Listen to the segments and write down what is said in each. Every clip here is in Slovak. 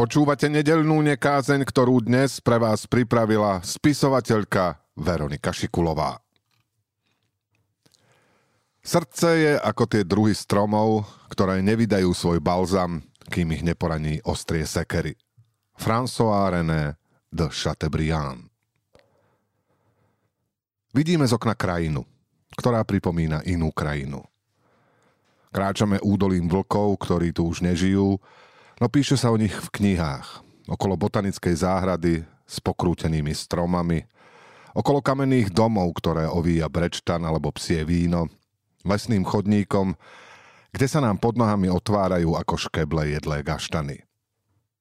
Počúvate nedelnú nekázeň, ktorú dnes pre vás pripravila spisovateľka Veronika Šikulová. Srdce je ako tie druhy stromov, ktoré nevydajú svoj balzam, kým ich neporaní ostrie sekery. François René de Chateaubriand Vidíme z okna krajinu, ktorá pripomína inú krajinu. Kráčame údolím vlkov, ktorí tu už nežijú, No píše sa o nich v knihách. Okolo botanickej záhrady s pokrútenými stromami, okolo kamenných domov, ktoré ovíja brečtan alebo psie víno, lesným chodníkom, kde sa nám pod nohami otvárajú ako škeble jedlé gaštany.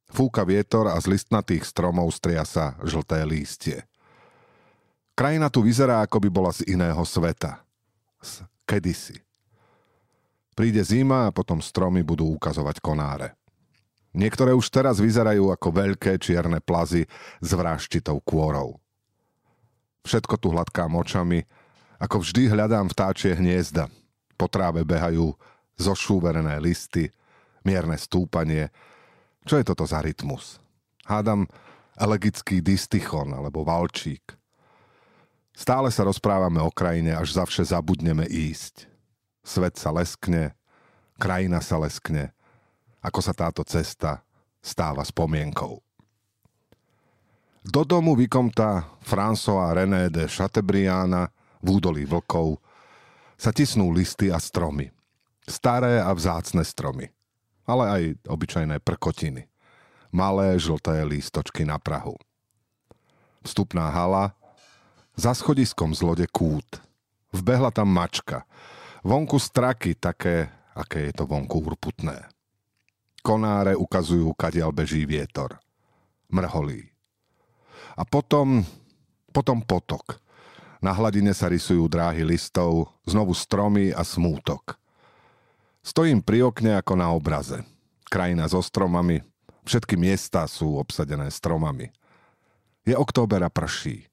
Fúka vietor a z listnatých stromov stria sa žlté lístie. Krajina tu vyzerá, ako by bola z iného sveta. Z kedysi. Príde zima a potom stromy budú ukazovať konáre. Niektoré už teraz vyzerajú ako veľké čierne plazy s vraštitou kôrou. Všetko tu hladkám očami, ako vždy hľadám vtáčie hniezda. Po tráve behajú zošúverené listy, mierne stúpanie. Čo je toto za rytmus? Hádam elegický dystichon alebo valčík. Stále sa rozprávame o krajine, až zavše zabudneme ísť. Svet sa leskne, krajina sa leskne – ako sa táto cesta stáva spomienkou. Do domu vykomta François René de Chateaubriana v údolí vlkov sa tisnú listy a stromy. Staré a vzácne stromy, ale aj obyčajné prkotiny. Malé žlté lístočky na Prahu. Vstupná hala, za schodiskom z lode kút. Vbehla tam mačka. Vonku straky také, aké je to vonku urputné. Konáre ukazujú, kadiaľ beží vietor. Mrholí. A potom, potom potok. Na hladine sa rysujú dráhy listov, znovu stromy a smútok. Stojím pri okne ako na obraze. Krajina so stromami, všetky miesta sú obsadené stromami. Je október a prší.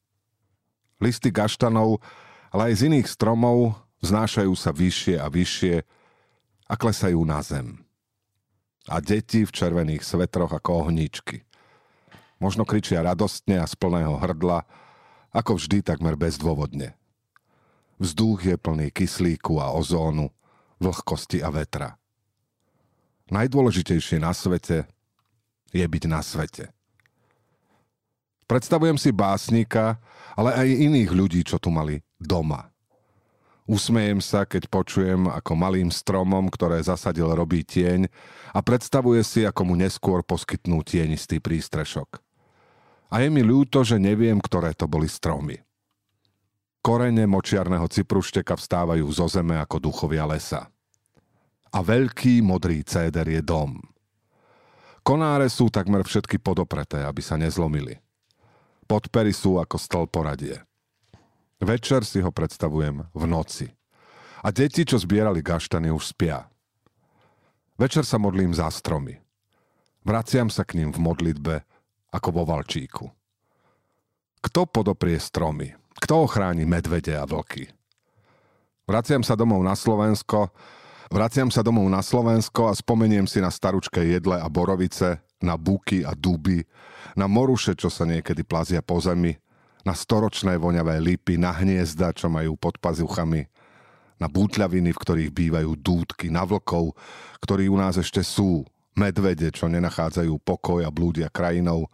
Listy gaštanov, ale aj z iných stromov znášajú sa vyššie a vyššie a klesajú na zem a deti v červených svetroch ako ohníčky. Možno kričia radostne a z plného hrdla, ako vždy takmer bezdôvodne. Vzduch je plný kyslíku a ozónu, vlhkosti a vetra. Najdôležitejšie na svete je byť na svete. Predstavujem si básnika, ale aj iných ľudí, čo tu mali doma – Usmejem sa, keď počujem, ako malým stromom, ktoré zasadil, robí tieň a predstavuje si, ako mu neskôr poskytnú tienistý prístrešok. A je mi ľúto, že neviem, ktoré to boli stromy. Korene močiarného cyprušteka vstávajú zo zeme ako duchovia lesa. A veľký modrý céder je dom. Konáre sú takmer všetky podopreté, aby sa nezlomili. Podpery sú ako stĺporadie. Večer si ho predstavujem v noci. A deti, čo zbierali gaštany, už spia. Večer sa modlím za stromy. Vraciam sa k ním v modlitbe ako vo valčíku. Kto podoprie stromy? Kto ochráni medvede a vlky? Vraciam sa domov na Slovensko, vraciam sa domov na Slovensko a spomeniem si na staručké jedle a borovice, na buky a duby, na moruše, čo sa niekedy plazia po zemi, na storočné voňavé lipy, na hniezda, čo majú pod pazuchami, na bútľaviny, v ktorých bývajú dúdky, na vlkov, ktorí u nás ešte sú, medvede, čo nenachádzajú pokoj a blúdia krajinou,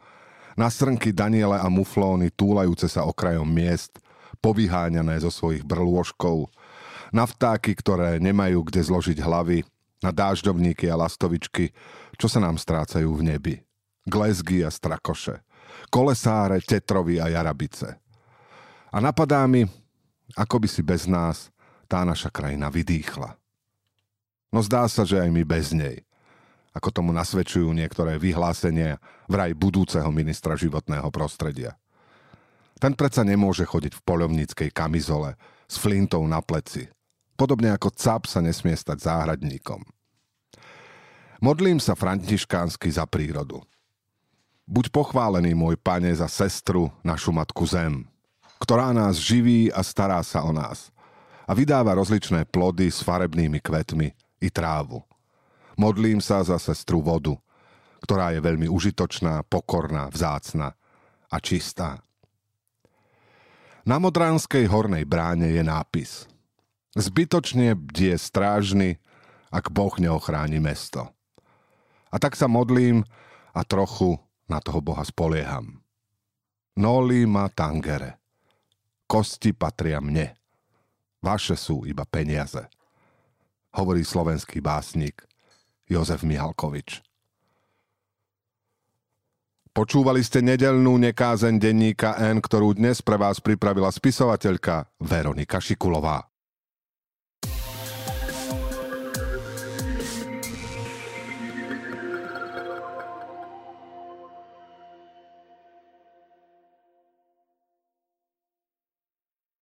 na srnky Daniele a muflóny túlajúce sa okrajom miest, povyháňané zo svojich brlôžkov, na vtáky, ktoré nemajú kde zložiť hlavy, na dážďovníky a lastovičky, čo sa nám strácajú v nebi, glezgy a strakoše – kolesáre, tetrovy a jarabice. A napadá mi, ako by si bez nás tá naša krajina vydýchla. No zdá sa, že aj my bez nej. Ako tomu nasvedčujú niektoré vyhlásenia vraj budúceho ministra životného prostredia. Ten predsa nemôže chodiť v polovníckej kamizole s flintou na pleci. Podobne ako cap sa nesmie stať záhradníkom. Modlím sa františkánsky za prírodu. Buď pochválený, môj pane, za sestru, našu matku Zem, ktorá nás živí a stará sa o nás a vydáva rozličné plody s farebnými kvetmi i trávu. Modlím sa za sestru vodu, ktorá je veľmi užitočná, pokorná, vzácna a čistá. Na Modránskej hornej bráne je nápis Zbytočne bdie strážny, ak Boh neochráni mesto. A tak sa modlím a trochu na toho Boha spolieham. Noli ma tangere. Kosti patria mne. Vaše sú iba peniaze. Hovorí slovenský básnik Jozef Mihalkovič. Počúvali ste nedelnú nekázeň denníka N, ktorú dnes pre vás pripravila spisovateľka Veronika Šikulová.